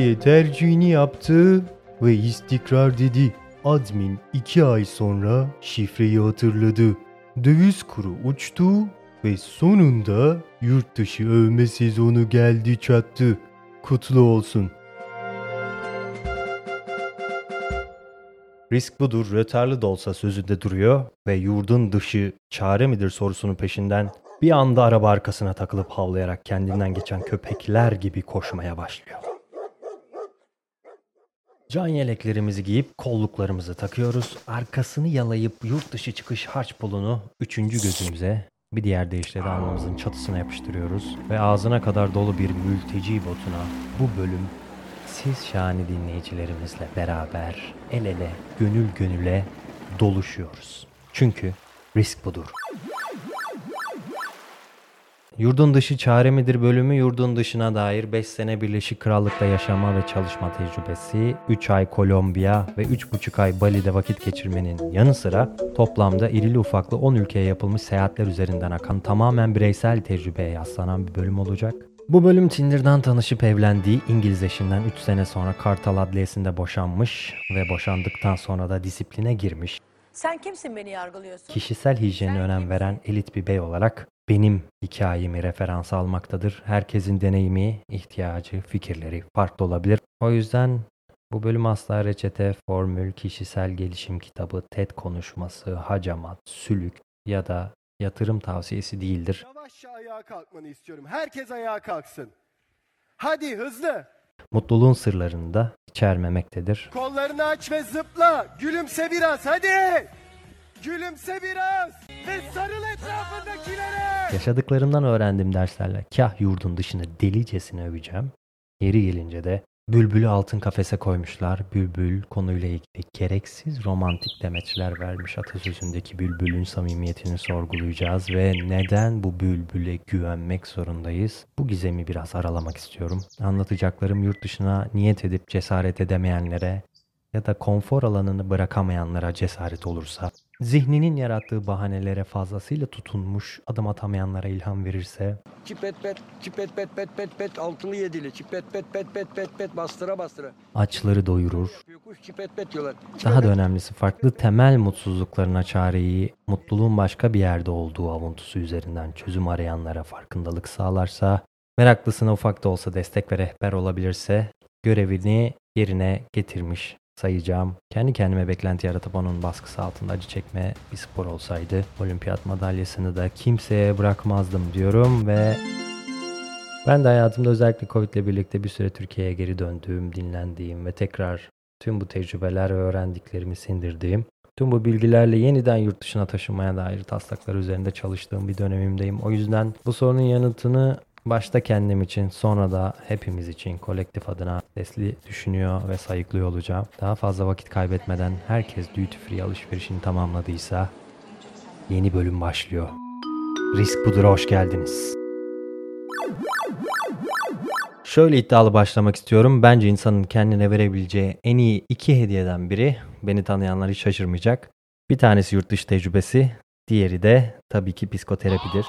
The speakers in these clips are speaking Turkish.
Türkiye tercihini yaptı ve istikrar dedi. Admin 2 ay sonra şifreyi hatırladı. Döviz kuru uçtu ve sonunda yurt dışı övme sezonu geldi çattı. Kutlu olsun. Risk budur, rötarlı da olsa sözünde duruyor ve yurdun dışı çare midir sorusunun peşinden bir anda araba arkasına takılıp havlayarak kendinden geçen köpekler gibi koşmaya başlıyor. Can yeleklerimizi giyip kolluklarımızı takıyoruz. Arkasını yalayıp yurt dışı çıkış harç pulunu üçüncü gözümüze bir diğer deyişle de alnımızın çatısına yapıştırıyoruz. Ve ağzına kadar dolu bir mülteci botuna bu bölüm siz şahane dinleyicilerimizle beraber el ele, gönül gönüle doluşuyoruz. Çünkü risk budur. Yurdun dışı çare midir bölümü yurdun dışına dair 5 sene Birleşik Krallık'ta yaşama ve çalışma tecrübesi, 3 ay Kolombiya ve 3,5 ay Bali'de vakit geçirmenin yanı sıra toplamda irili ufaklı 10 ülkeye yapılmış seyahatler üzerinden akan tamamen bireysel tecrübeye yaslanan bir bölüm olacak. Bu bölüm Tinder'dan tanışıp evlendiği İngiliz eşinden 3 sene sonra Kartal Adliyesi'nde boşanmış ve boşandıktan sonra da disipline girmiş. Sen kimsin beni yargılıyorsun? Kişisel hijyene önem veren elit bir bey olarak benim hikayemi referans almaktadır. Herkesin deneyimi, ihtiyacı, fikirleri farklı olabilir. O yüzden bu bölüm asla reçete, formül, kişisel gelişim kitabı, TED konuşması, hacamat, sülük ya da yatırım tavsiyesi değildir. Yavaşça ayağa kalkmanı istiyorum. Herkes ayağa kalksın. Hadi hızlı. Mutluluğun sırlarını da içermemektedir. Kollarını aç ve zıpla. Gülümse biraz hadi. Gülümse biraz. Ve sarıl etrafındakilere. Yaşadıklarımdan öğrendiğim derslerle kah yurdun dışını delicesine öveceğim. Yeri gelince de Bülbül'ü altın kafese koymuşlar. Bülbül konuyla ilgili gereksiz romantik demeçler vermiş atasözündeki bülbülün samimiyetini sorgulayacağız ve neden bu bülbüle güvenmek zorundayız? Bu gizemi biraz aralamak istiyorum. Anlatacaklarım yurt dışına niyet edip cesaret edemeyenlere ya da konfor alanını bırakamayanlara cesaret olursa, zihninin yarattığı bahanelere fazlasıyla tutunmuş adım atamayanlara ilham verirse, Çipet pet, çipet pet pet pet pet altılı yedili, çipet pet pet pet pet pet bastıra bastıra. açları doyurur, Yapıyor kuş çipet pet diyorlar. Daha da önemlisi farklı temel mutsuzluklarına çareyi mutluluğun başka bir yerde olduğu avuntusu üzerinden çözüm arayanlara farkındalık sağlarsa, meraklısına ufak da olsa destek ve rehber olabilirse görevini yerine getirmiş sayacağım. Kendi kendime beklenti yaratıp onun baskısı altında acı çekme bir spor olsaydı olimpiyat madalyasını da kimseye bırakmazdım diyorum ve ben de hayatımda özellikle Covid ile birlikte bir süre Türkiye'ye geri döndüğüm, dinlendiğim ve tekrar tüm bu tecrübeler ve öğrendiklerimi sindirdiğim, tüm bu bilgilerle yeniden yurt dışına taşınmaya dair taslaklar üzerinde çalıştığım bir dönemimdeyim. O yüzden bu sorunun yanıtını başta kendim için sonra da hepimiz için kolektif adına sesli düşünüyor ve sayıklıyor olacağım. Daha fazla vakit kaybetmeden herkes duty free alışverişini tamamladıysa yeni bölüm başlıyor. Risk Budur'a hoş geldiniz. Şöyle iddialı başlamak istiyorum. Bence insanın kendine verebileceği en iyi iki hediyeden biri, beni tanıyanlar hiç şaşırmayacak. Bir tanesi yurt dışı tecrübesi, diğeri de tabii ki psikoterapidir.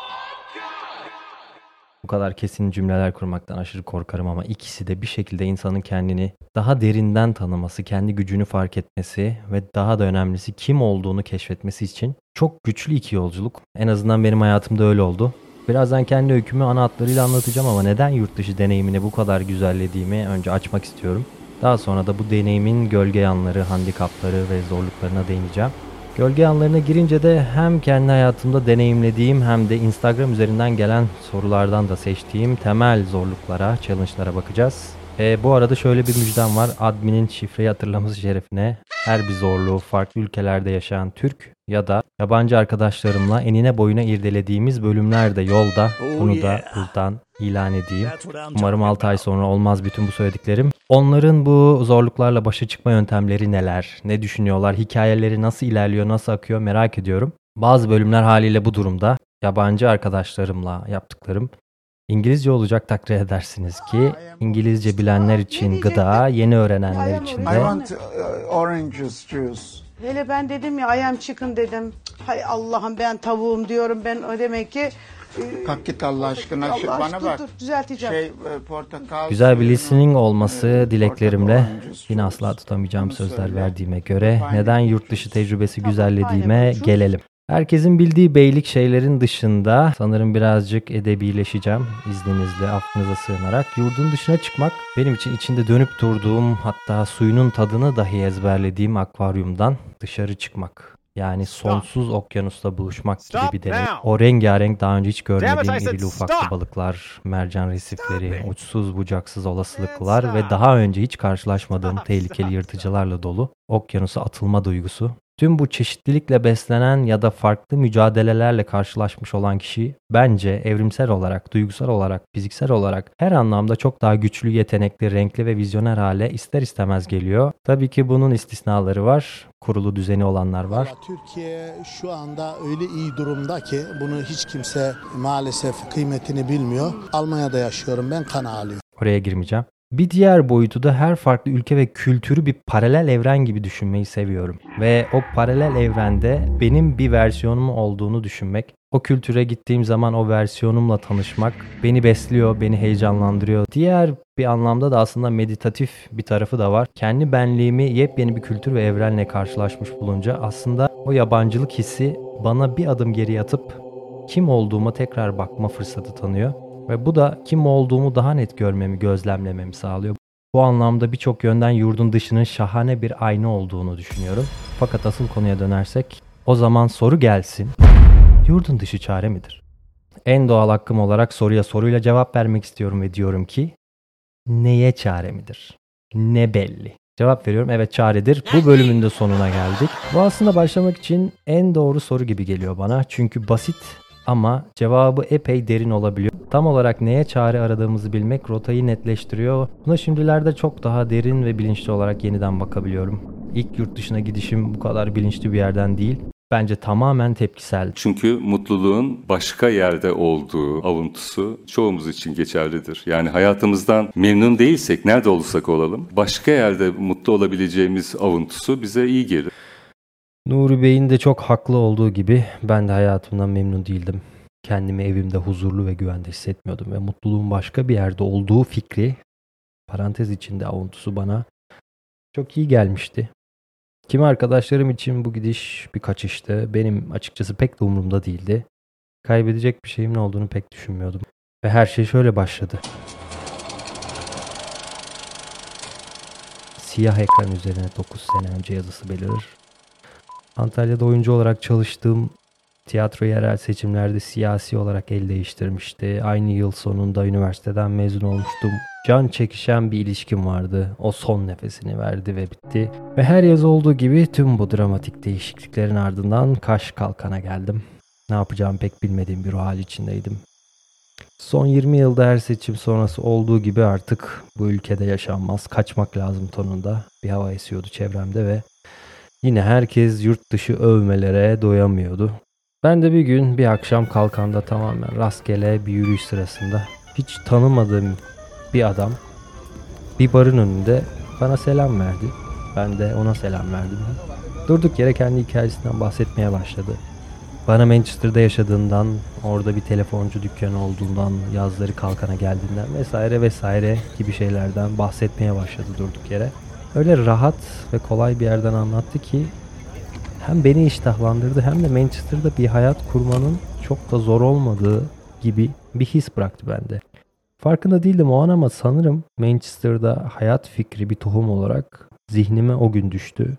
Bu kadar kesin cümleler kurmaktan aşırı korkarım ama ikisi de bir şekilde insanın kendini daha derinden tanıması, kendi gücünü fark etmesi ve daha da önemlisi kim olduğunu keşfetmesi için çok güçlü iki yolculuk. En azından benim hayatımda öyle oldu. Birazdan kendi öykümü ana hatlarıyla anlatacağım ama neden yurt dışı deneyimini bu kadar güzellediğimi önce açmak istiyorum. Daha sonra da bu deneyimin gölge yanları, handikapları ve zorluklarına değineceğim. Gölge yanlarına girince de hem kendi hayatımda deneyimlediğim hem de Instagram üzerinden gelen sorulardan da seçtiğim temel zorluklara, challenge'lara bakacağız. E, bu arada şöyle bir müjdem var. Admin'in şifreyi hatırlaması şerefine her bir zorluğu farklı ülkelerde yaşayan Türk ya da yabancı arkadaşlarımla enine boyuna irdelediğimiz bölümler de yolda. Bunu da buradan ilan edeyim. Umarım 6 ay sonra olmaz bütün bu söylediklerim. Onların bu zorluklarla başa çıkma yöntemleri neler? Ne düşünüyorlar? Hikayeleri nasıl ilerliyor, nasıl akıyor merak ediyorum. Bazı bölümler haliyle bu durumda. Yabancı arkadaşlarımla yaptıklarım İngilizce olacak takdir edersiniz ki İngilizce bilenler için gıda, yeni öğrenenler için I de want uh, juice. Hele ben dedim ya I am chicken dedim. Hay Allah'ım ben tavuğum diyorum ben o demek ki Kalk git Allah aşkına. Şu- Allah bana aşkına bak. dur, düzelteceğim. Şey e, portakal. Güzel bir listening olması e, dileklerimle orange juice. yine asla tutamayacağım sözler söyle. verdiğime göre neden yurt dışı tecrübesi Tamam, güzellediğime gelelim. Herkesin bildiği beylik şeylerin dışında sanırım birazcık edebileşeceğim izninizle affınıza sığınarak. Yurdun dışına çıkmak benim için içinde dönüp durduğum hatta suyunun tadını dahi ezberlediğim akvaryumdan dışarı çıkmak. Yani sonsuz okyanusla buluşmak gibi Stop bir deneyim. now. O rengarenk daha önce hiç Damn görmediğim it, I said irili ufaklı stop. balıklar, mercan resifleri, it. uçsuz bucaksız olasılıklar ve stop. daha önce hiç karşılaşmadığım Stop, tehlikeli stop, yırtıcılarla dolu okyanusa atılma duygusu. Tüm bu çeşitlilikle beslenen ya da farklı mücadelelerle karşılaşmış olan kişi bence evrimsel olarak, duygusal olarak, fiziksel olarak her anlamda çok daha güçlü, yetenekli, renkli ve vizyoner hale ister istemez geliyor. Tabii ki bunun istisnaları var. Kurulu düzeni olanlar var. Türkiye şu anda öyle iyi durumda ki bunu hiç kimse maalesef kıymetini bilmiyor. Almanya'da yaşıyorum ben kan ağlıyorum. Oraya girmeyeceğim. Bir diğer boyutu da her farklı ülke ve kültürü bir paralel evren gibi düşünmeyi seviyorum. Ve o paralel evrende benim bir versiyonum olduğunu düşünmek, o kültüre gittiğim zaman o versiyonumla tanışmak beni besliyor, beni heyecanlandırıyor. Diğer bir anlamda da aslında meditatif bir tarafı da var. Kendi benliğimi yepyeni bir kültür ve evrenle karşılaşmış bulunca aslında o yabancılık hissi bana bir adım geri atıp kim olduğuma tekrar bakma fırsatı tanıyor. Ve bu da kim olduğumu daha net görmemi, gözlemlememi sağlıyor. Bu anlamda birçok yönden yurdun dışının şahane bir ayna olduğunu düşünüyorum. Fakat asıl konuya dönersek o zaman soru gelsin. Yurdun dışı çare midir? En doğal hakkım olarak soruya soruyla cevap vermek istiyorum ve diyorum ki neye çare midir? Ne belli? Cevap veriyorum evet çaredir. Bu bölümün de sonuna geldik. Bu aslında başlamak için en doğru soru gibi geliyor bana. Çünkü basit ama cevabı epey derin olabiliyor. Tam olarak neye çare aradığımızı bilmek rotayı netleştiriyor. Buna şimdilerde çok daha derin ve bilinçli olarak yeniden bakabiliyorum. İlk yurt dışına gidişim bu kadar bilinçli bir yerden değil. Bence tamamen tepkisel. Çünkü mutluluğun başka yerde olduğu avuntusu çoğumuz için geçerlidir. Yani hayatımızdan memnun değilsek nerede olursak olalım başka yerde mutlu olabileceğimiz avuntusu bize iyi gelir. Nuri Bey'in de çok haklı olduğu gibi ben de hayatımdan memnun değildim. Kendimi evimde huzurlu ve güvende hissetmiyordum ve mutluluğun başka bir yerde olduğu fikri parantez içinde avuntusu bana çok iyi gelmişti. Kimi arkadaşlarım için bu gidiş bir kaçıştı. Benim açıkçası pek de umurumda değildi. Kaybedecek bir şeyimin olduğunu pek düşünmüyordum. Ve her şey şöyle başladı. Siyah ekran üzerine 9 sene önce yazısı belirir. Antalya'da oyuncu olarak çalıştığım tiyatro yerel seçimlerde siyasi olarak el değiştirmişti. Aynı yıl sonunda üniversiteden mezun olmuştum. Can çekişen bir ilişkim vardı. O son nefesini verdi ve bitti. Ve her yaz olduğu gibi tüm bu dramatik değişikliklerin ardından Kaş Kalkan'a geldim. Ne yapacağımı pek bilmediğim bir ruh hal içindeydim. Son 20 yılda her seçim sonrası olduğu gibi artık bu ülkede yaşanmaz, kaçmak lazım tonunda bir hava esiyordu çevremde ve Yine herkes yurt dışı övmelere doyamıyordu. Ben de bir gün bir akşam kalkanda tamamen rastgele bir yürüyüş sırasında hiç tanımadığım bir adam bir barın önünde bana selam verdi. Ben de ona selam verdim. Durduk yere kendi hikayesinden bahsetmeye başladı. Bana Manchester'da yaşadığından, orada bir telefoncu dükkanı olduğundan, yazları kalkana geldiğinden vesaire vesaire gibi şeylerden bahsetmeye başladı durduk yere. Öyle rahat ve kolay bir yerden anlattı ki hem beni iştahlandırdı hem de Manchester'da bir hayat kurmanın çok da zor olmadığı gibi bir his bıraktı bende. Farkında değildim o an ama sanırım Manchester'da hayat fikri bir tohum olarak zihnime o gün düştü.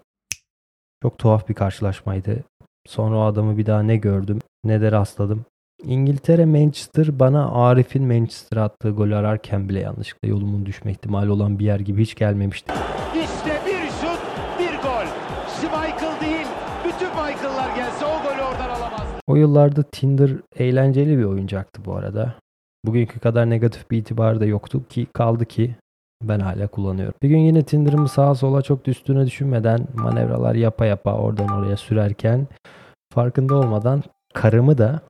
Çok tuhaf bir karşılaşmaydı. Sonra o adamı bir daha ne gördüm ne de rastladım. İngiltere Manchester bana Arif'in Manchester'a attığı golü ararken bile yanlışlıkla yolumun düşme ihtimali olan bir yer gibi hiç gelmemişti. O yıllarda Tinder eğlenceli bir oyuncaktı bu arada. Bugünkü kadar negatif bir itibarı da yoktu ki kaldı ki ben hala kullanıyorum. Bir gün yine Tinder'ımı sağa sola çok üstüne düşünmeden manevralar yapa yapa oradan oraya sürerken farkında olmadan karımı da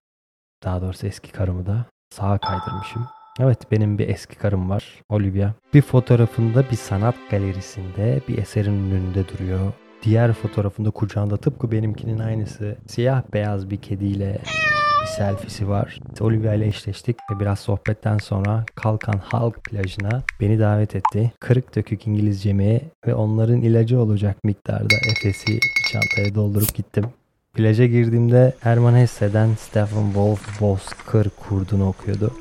daha doğrusu eski karımı da sağa kaydırmışım. Evet benim bir eski karım var Olivia. Bir fotoğrafında bir sanat galerisinde bir eserin önünde duruyor. Diğer fotoğrafında kucağında tıpkı benimkinin aynısı siyah beyaz bir kediyle bir selfiesi var. Olivia ile eşleştik ve biraz sohbetten sonra Kalkan Halk plajına beni davet etti. Kırık dökük İngilizcemi ve onların ilacı olacak miktarda Efes'i çantaya doldurup gittim. Plaja girdiğimde Herman Hesse'den Stephen Wolf Bozkır kurdunu okuyordu.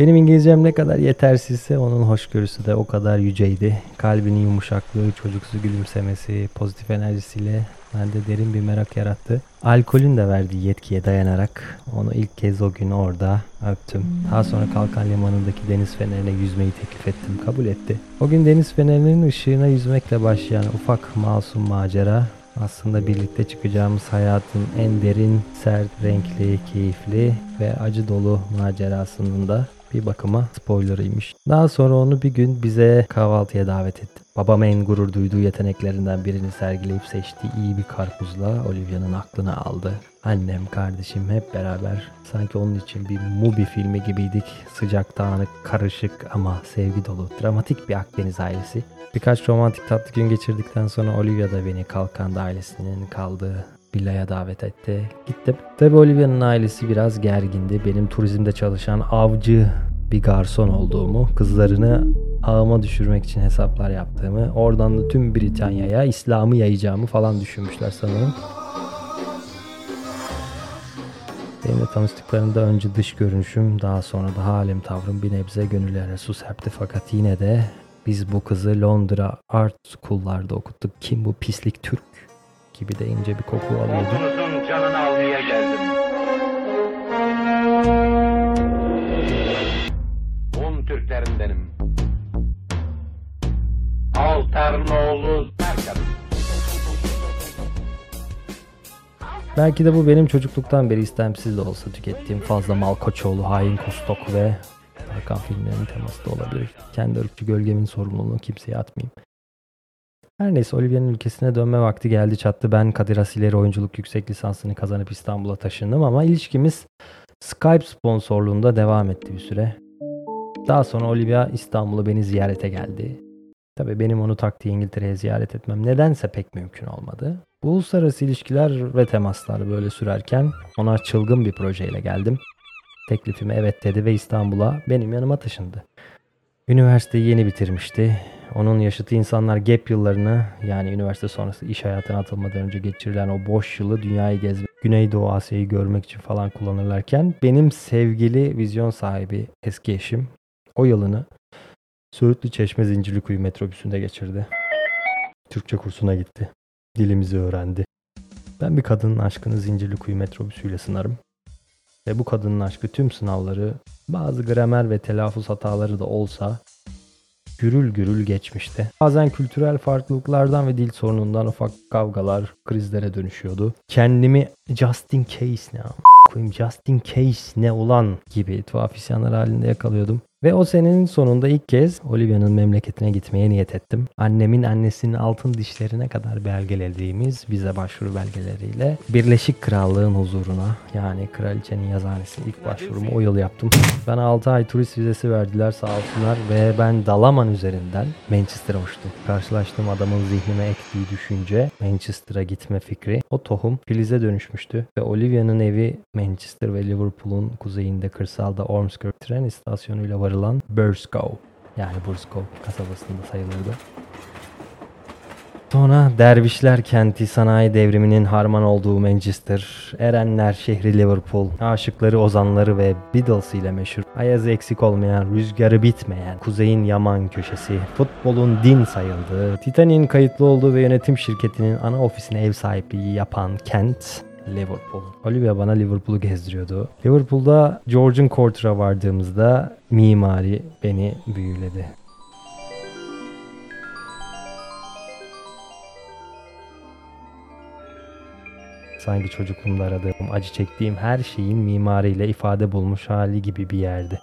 Benim İngilizcem ne kadar yetersizse onun hoşgörüsü de o kadar yüceydi. Kalbinin yumuşaklığı, çocuksu gülümsemesi, pozitif enerjisiyle bende derin bir merak yarattı. Alkolün de verdiği yetkiye dayanarak onu ilk kez o gün orada öptüm. Daha sonra Kalkan Limanı'ndaki deniz fenerine yüzmeyi teklif ettim. Kabul etti. O gün deniz fenerinin ışığına yüzmekle başlayan ufak masum macera aslında birlikte çıkacağımız hayatın en derin, sert, renkli, keyifli ve acı dolu macerasının da bir bakıma spoilerıymış. Daha sonra onu bir gün bize kahvaltıya davet etti. Babam en gurur duyduğu yeteneklerinden birini sergileyip seçtiği iyi bir karpuzla Olivia'nın aklını aldı. Annem, kardeşim hep beraber sanki onun için bir movie filmi gibiydik. Sıcak, dağınık, karışık ama sevgi dolu, dramatik bir Akdeniz ailesi. Birkaç romantik tatlı gün geçirdikten sonra Olivia da beni Kalkanda ailesinin kaldığı villaya davet etti. Gittim. Tabi Olivia'nın ailesi biraz gergindi. Benim turizmde çalışan avcı bir garson olduğumu, kızlarını ağıma düşürmek için hesaplar yaptığımı, oradan da tüm Britanya'ya İslam'ı yayacağımı falan düşünmüşler sanırım. Benimle tanıştıklarında önce dış görünüşüm, daha sonra da halim tavrım bir nebze gönüllere su serpti fakat yine de biz bu kızı Londra Art School'larda okuttuk. Kim bu pislik Türk gibi de ince bir koku alıyordu. Okulunuzun canını almaya geldim. Un Türklerindenim. Altarnoğlu Serkan. Belki de bu benim çocukluktan beri istemsiz de olsa tükettiğim fazla Malkoçoğlu, Hain Kustok ve Tarkan filmlerinin teması da olabilir. Kendi ırkçı gölgemin sorumluluğunu kimseye atmayayım. Her neyse Olivia'nın ülkesine dönme vakti geldi çattı. Ben Kadir Asileri oyunculuk yüksek lisansını kazanıp İstanbul'a taşındım ama ilişkimiz Skype sponsorluğunda devam etti bir süre. Daha sonra Olivia İstanbul'a beni ziyarete geldi. Tabii benim onu taktiği İngiltere'ye ziyaret etmem nedense pek mümkün olmadı. Bu uluslararası ilişkiler ve temaslar böyle sürerken ona çılgın bir projeyle geldim. Teklifime evet dedi ve İstanbul'a benim yanıma taşındı. Üniversiteyi yeni bitirmişti. Onun yaşıtı insanlar gap yıllarını yani üniversite sonrası iş hayatına atılmadan önce geçirilen o boş yılı dünyayı gezmek, Güneydoğu Asya'yı görmek için falan kullanırlarken benim sevgili vizyon sahibi eski eşim o yılını Söğütlü Çeşme Zincirlikuyu metrobüsünde geçirdi. Türkçe kursuna gitti. Dilimizi öğrendi. Ben bir kadının aşkını Zincirlikuyu metrobüsüyle sınarım. Ve bu kadının aşkı tüm sınavları, bazı gramer ve telaffuz hataları da olsa gürül gürül geçmişti. Bazen kültürel farklılıklardan ve dil sorunundan ufak kavgalar, krizlere dönüşüyordu. Kendimi just in case ne koyayım just in case ne olan gibi tuhaf isyanlar halinde yakalıyordum. Ve o senenin sonunda ilk kez Olivia'nın memleketine gitmeye niyet ettim. Annemin annesinin altın dişlerine kadar belgelediğimiz vize başvuru belgeleriyle Birleşik Krallığın huzuruna yani kraliçenin yazhanesine ilk başvurumu o yıl yaptım. Bana 6 ay turist vizesi verdiler sağ olsunlar ve ben Dalaman üzerinden Manchester'a uçtum. Karşılaştığım adamın zihnime ektiği düşünce Manchester'a gitme fikri o tohum filize dönüşmüştü ve Olivia'nın evi Manchester ve Liverpool'un kuzeyinde kırsalda Ormskirk tren istasyonuyla varılan Burskow yani Burskow kasabasında sayılırdı. Sonra Dervişler kenti sanayi devriminin harman olduğu Manchester, Erenler şehri Liverpool, aşıkları ozanları ve Beatles ile meşhur, ayazı eksik olmayan, rüzgarı bitmeyen, kuzeyin yaman köşesi, futbolun din sayıldığı, Titanic'in kayıtlı olduğu ve yönetim şirketinin ana ofisine ev sahipliği yapan kent, Liverpool. Olivia bana Liverpool'u gezdiriyordu. Liverpool'da Georgian Quarter'a vardığımızda mimari beni büyüledi. Sanki çocukluğumda aradığım, acı çektiğim her şeyin mimariyle ifade bulmuş hali gibi bir yerdi.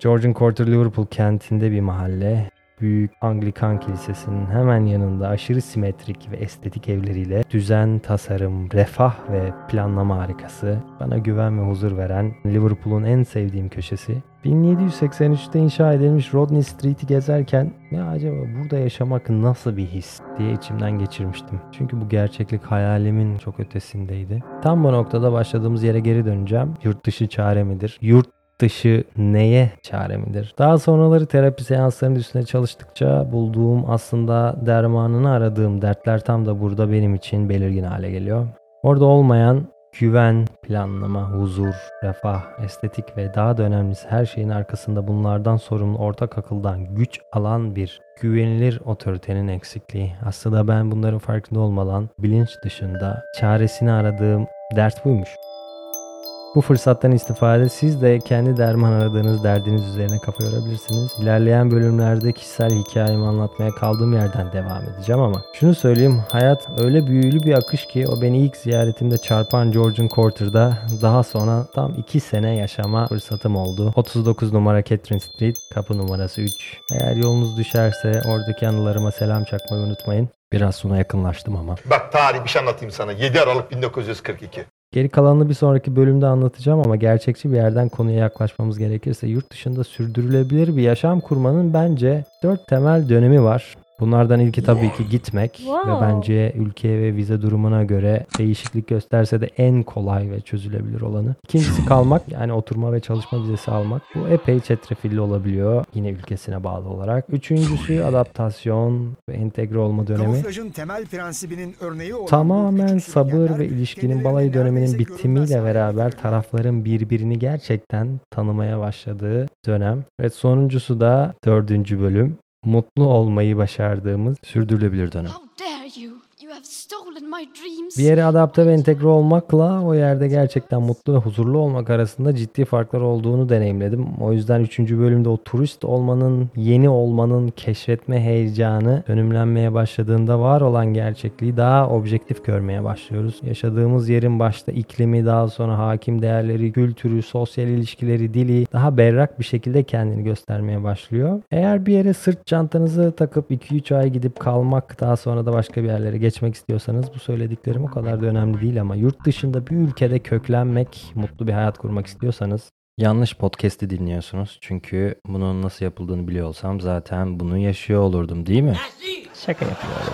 Georgian Quarter Liverpool kentinde bir mahalle. Büyük Anglikan Kilisesi'nin hemen yanında aşırı simetrik ve estetik evleriyle düzen, tasarım, refah ve planlama harikası bana güven ve huzur veren Liverpool'un en sevdiğim köşesi. 1783'te inşa edilmiş Rodney Street'i gezerken ya acaba burada yaşamak nasıl bir his diye içimden geçirmiştim. Çünkü bu gerçeklik hayalimin çok ötesindeydi. Tam bu noktada başladığımız yere geri döneceğim. Yurt dışı çare midir? Yurt dışı neye çare midir? Daha sonraları terapi seanslarının üstüne çalıştıkça bulduğum aslında dermanını aradığım dertler tam da burada benim için belirgin hale geliyor. Orada olmayan güven, planlama, huzur, refah, estetik ve daha da önemlisi her şeyin arkasında bunlardan sorumlu ortak akıldan güç alan bir güvenilir otoritenin eksikliği. Aslında ben bunların farkında olmadan bilinç dışında çaresini aradığım dert buymuş. Bu fırsattan istifade siz de kendi derman aradığınız derdiniz üzerine kafa yorabilirsiniz. İlerleyen bölümlerde kişisel hikayemi anlatmaya kaldığım yerden devam edeceğim ama şunu söyleyeyim hayat öyle büyülü bir akış ki o beni ilk ziyaretimde çarpan Georgian Quarter'da daha sonra tam 2 sene yaşama fırsatım oldu. 39 numara Catherine Street kapı numarası 3. Eğer yolunuz düşerse oradaki anılarıma selam çakmayı unutmayın. Biraz sona yakınlaştım ama. Bak tarih bir şey anlatayım sana. 7 Aralık 1942. Geri kalanını bir sonraki bölümde anlatacağım ama gerçekçi bir yerden konuya yaklaşmamız gerekirse yurt dışında sürdürülebilir bir yaşam kurmanın bence dört temel dönemi var. Bunlardan ilki tabii ki gitmek Wow. ve bence ülke ve vize durumuna göre değişiklik gösterse de en kolay ve çözülebilir olanı. İkincisi kalmak yani oturma ve çalışma vizesi almak. Bu epey çetrefilli olabiliyor yine ülkesine bağlı olarak. Üçüncüsü adaptasyon ve entegre olma dönemi. Temel prensibinin örneği olan Tamamen sabır ve ilişkinin balayı döneminin bitimiyle beraber tarafların birbirini gerçekten tanımaya başladığı dönem. Ve sonuncusu da dördüncü bölüm. Mutlu olmayı başardığımız sürdürülebilir dönem. Bir yere adapte ve entegre olmakla o yerde gerçekten mutlu ve huzurlu olmak arasında ciddi farklar olduğunu deneyimledim. O yüzden 3. bölümde o turist olmanın, yeni olmanın keşfetme heyecanı dönümlenmeye başladığında var olan gerçekliği daha objektif görmeye başlıyoruz. Yaşadığımız yerin başta iklimi, daha sonra hakim değerleri, kültürü, sosyal ilişkileri, dili daha berrak bir şekilde kendini göstermeye başlıyor. Eğer bir yere sırt çantanızı takıp 2-3 ay gidip kalmak, daha sonra da başka bir yerlere geçmek istiyorsanız bu söylediklerim o kadar da önemli değil ama yurt dışında bir ülkede köklenmek, mutlu bir hayat kurmak istiyorsanız Yanlış podcast'i dinliyorsunuz. Çünkü bunun nasıl yapıldığını biliyor olsam zaten bunu yaşıyor olurdum değil mi? Şaka yapıyorum.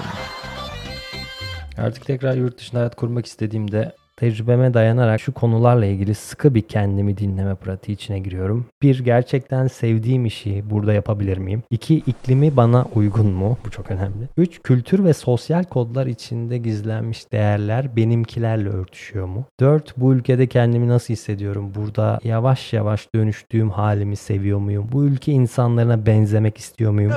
Artık tekrar yurt dışında hayat kurmak istediğimde tecrübeme dayanarak şu konularla ilgili sıkı bir kendimi dinleme pratiği içine giriyorum. Bir, gerçekten sevdiğim işi burada yapabilir miyim? İki, iklimi bana uygun mu? Bu çok önemli. Üç, kültür ve sosyal kodlar içinde gizlenmiş değerler benimkilerle örtüşüyor mu? Dört, bu ülkede kendimi nasıl hissediyorum? Burada yavaş yavaş dönüştüğüm halimi seviyor muyum? Bu ülke insanlarına benzemek istiyor muyum?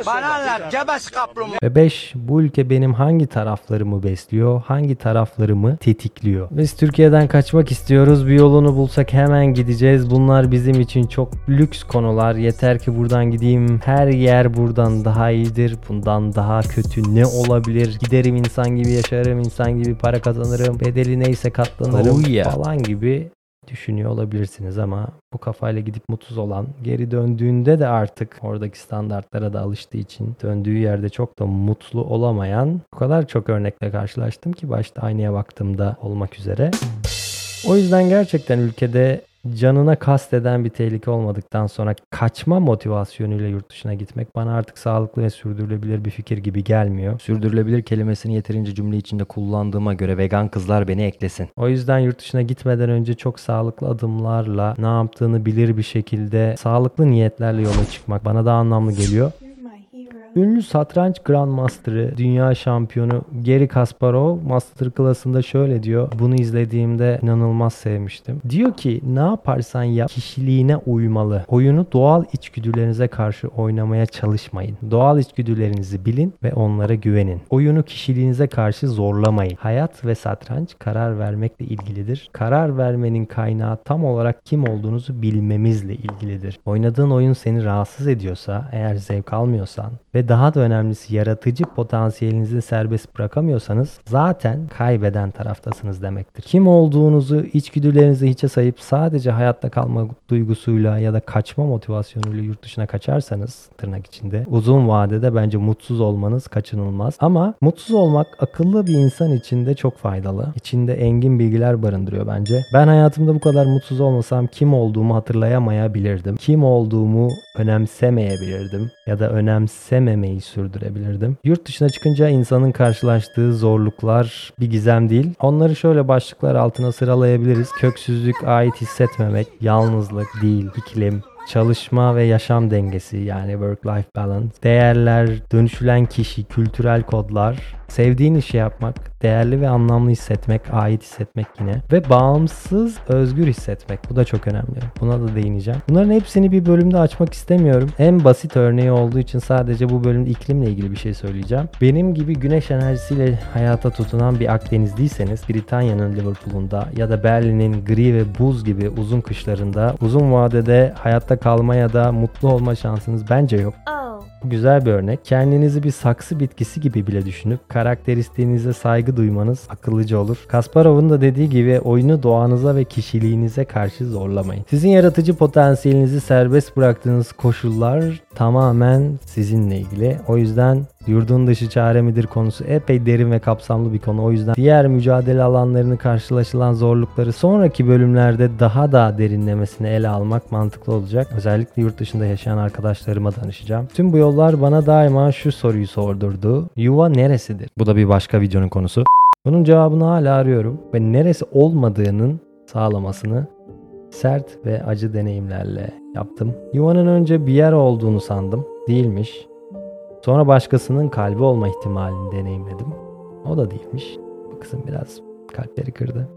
Ve 5. Bu ülke benim hangi taraflarımı besliyor, hangi taraflarımı tetikliyor? Biz Türkiye'den kaçmak istiyoruz. Bir yolunu bulsak hemen gideceğiz. Bunlar bizim için çok lüks konular. Yeter ki buradan gideyim. Her yer buradan daha iyidir. Bundan daha kötü ne olabilir? Giderim insan gibi yaşarım, insan gibi para kazanırım. Bedeli neyse katlanırım Oh yeah. falan gibi düşünüyor olabilirsiniz ama bu kafayla gidip mutsuz olan geri döndüğünde de artık oradaki standartlara da alıştığı için döndüğü yerde çok da mutlu olamayan o kadar çok örnekle karşılaştım ki başta aynaya baktığımda olmak üzere. O yüzden gerçekten ülkede canına kasteden bir tehlike olmadıktan sonra kaçma motivasyonuyla yurt dışına gitmek bana artık sağlıklı ve sürdürülebilir bir fikir gibi gelmiyor. Sürdürülebilir kelimesini yeterince cümle içinde kullandığıma göre vegan kızlar beni eklesin. O yüzden yurt dışına gitmeden önce çok sağlıklı adımlarla ne yaptığını bilir bir şekilde sağlıklı niyetlerle yola çıkmak bana daha anlamlı geliyor. Ünlü satranç Grandmaster'ı, dünya şampiyonu Gary Kasparov Master klasında şöyle diyor. Bunu izlediğimde inanılmaz sevmiştim. Diyor ki ne yaparsan yap kişiliğine uymalı. Oyunu doğal içgüdülerinize karşı oynamaya çalışmayın. Doğal içgüdülerinizi bilin ve onlara güvenin. Oyunu kişiliğinize karşı zorlamayın. Hayat ve satranç karar vermekle ilgilidir. Karar vermenin kaynağı tam olarak kim olduğunuzu bilmemizle ilgilidir. Oynadığın oyun seni rahatsız ediyorsa, eğer zevk almıyorsan ve ve daha da önemlisi yaratıcı potansiyelinizi serbest bırakamıyorsanız zaten kaybeden taraftasınız demektir. Kim olduğunuzu içgüdülerinizi hiçe sayıp sadece hayatta kalma duygusuyla ya da kaçma motivasyonuyla yurt dışına kaçarsanız tırnak içinde uzun vadede bence mutsuz olmanız kaçınılmaz. Ama mutsuz olmak akıllı bir insan için de çok faydalı. İçinde engin bilgiler barındırıyor bence. Ben hayatımda bu kadar mutsuz olmasam kim olduğumu hatırlayamayabilirdim. Kim olduğumu önemsemeyebilirdim ya da önemsememeyi sürdürebilirdim. Yurt dışına çıkınca insanın karşılaştığı zorluklar bir gizem değil. Onları şöyle başlıklar altına sıralayabiliriz. Köksüzlük, ait hissetmemek, yalnızlık değil, iklim, çalışma ve yaşam dengesi yani work-life balance, değerler, dönüşülen kişi, kültürel kodlar, sevdiğin işi yapmak, değerli ve anlamlı hissetmek, ait hissetmek yine ve bağımsız, özgür hissetmek. Bu da çok önemli. Buna da değineceğim. Bunların hepsini bir bölümde açmak istemiyorum. En basit örneği olduğu için sadece bu bölümde iklimle ilgili bir şey söyleyeceğim. Benim gibi güneş enerjisiyle hayata tutunan bir Akdenizliyseniz Britanya'nın Liverpool'unda ya da Berlin'in gri ve buz gibi uzun kışlarında uzun vadede hayatta kalma ya da mutlu olma şansınız bence yok. Bu güzel bir örnek. Kendinizi bir saksı bitkisi gibi bile düşünüp karakteristiğinize saygı duymanız akıllıca olur. Kasparov'un da dediği gibi oyunu doğanıza ve kişiliğinize karşı zorlamayın. Sizin yaratıcı potansiyelinizi serbest bıraktığınız koşullar tamamen sizinle ilgili. O yüzden Yurdun dışı çare midir konusu epey derin ve kapsamlı bir konu. O yüzden diğer mücadele alanlarını karşılaşılan zorlukları sonraki bölümlerde daha da derinlemesine ele almak mantıklı olacak. Özellikle yurt dışında yaşayan arkadaşlarıma danışacağım. Tüm bu yollar bana daima şu soruyu sordurdu. Yuva neresidir? Bu da bir başka videonun konusu. Bunun cevabını hala arıyorum ve neresi olmadığının sağlamasını sert ve acı deneyimlerle yaptım. Yuvanın önce bir yer olduğunu sandım. Değilmiş. Sonra başkasının kalbi olma ihtimalini deneyimledim. O da değilmiş. Bu kısım biraz kalpleri kırdı.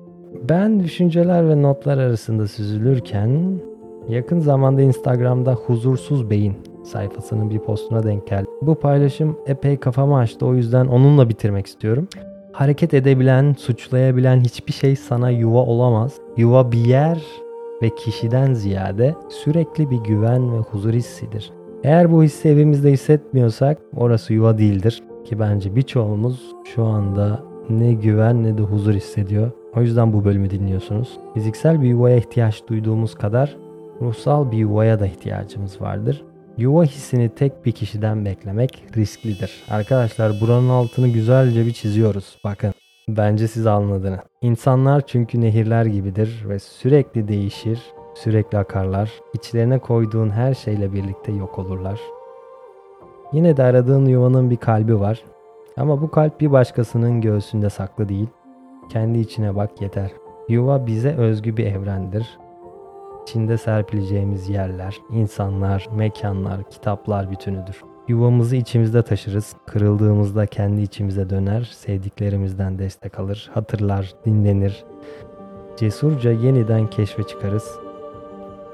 Ben düşünceler ve notlar arasında süzülürken yakın zamanda Instagram'da Huzursuz Beyin sayfasının bir postuna denk geldi. Bu paylaşım epey kafamı açtı o yüzden onunla bitirmek istiyorum. Hareket edebilen, suçlayabilen hiçbir şey sana yuva olamaz. Yuva bir yer ve kişiden ziyade sürekli bir güven ve huzur hissidir. Eğer bu hissi evimizde hissetmiyorsak orası yuva değildir. Ki bence birçoğumuz şu anda ne güven ne de huzur hissediyor. O yüzden bu bölümü dinliyorsunuz. Fiziksel bir yuvaya ihtiyaç duyduğumuz kadar ruhsal bir yuvaya da ihtiyacımız vardır. Yuva hissini tek bir kişiden beklemek risklidir. Arkadaşlar buranın altını güzelce bir çiziyoruz. Bakın. Bence siz anladınız. İnsanlar çünkü nehirler gibidir ve sürekli değişir, sürekli akarlar. İçlerine koyduğun her şeyle birlikte yok olurlar. Yine de aradığın yuvanın bir kalbi var. Ama bu kalp bir başkasının göğsünde saklı değil. Kendi içine bak yeter. Yuva bize özgü bir evrendir. İçinde serpileceğimiz yerler, insanlar, mekanlar, kitaplar bütünüdür. Yuvamızı içimizde taşırız. Kırıldığımızda kendi içimize döner, sevdiklerimizden destek alır, hatırlar, dinlenir. Cesurca yeniden keşfe çıkarız.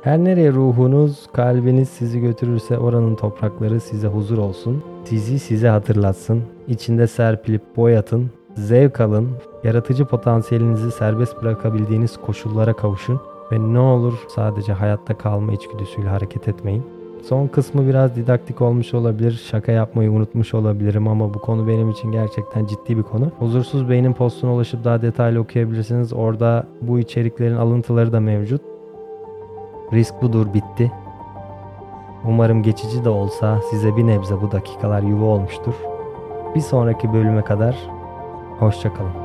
Her nereye ruhunuz, kalbiniz sizi götürürse oranın toprakları size huzur olsun. Sizi size hatırlatsın. İçinde serpilip boyatın. Zevk alın. Yaratıcı potansiyelinizi serbest bırakabildiğiniz koşullara kavuşun. Ve ne olur sadece hayatta kalma içgüdüsüyle hareket etmeyin. Son kısmı biraz didaktik olmuş olabilir. Şaka yapmayı unutmuş olabilirim ama bu konu benim için gerçekten ciddi bir konu. Huzursuz Beynin postuna ulaşıp daha detaylı okuyabilirsiniz. Orada bu içeriklerin alıntıları da mevcut. Risk budur bitti. Umarım geçici de olsa size bir nebze bu dakikalar yuva olmuştur. Bir sonraki bölüme kadar hoşçakalın.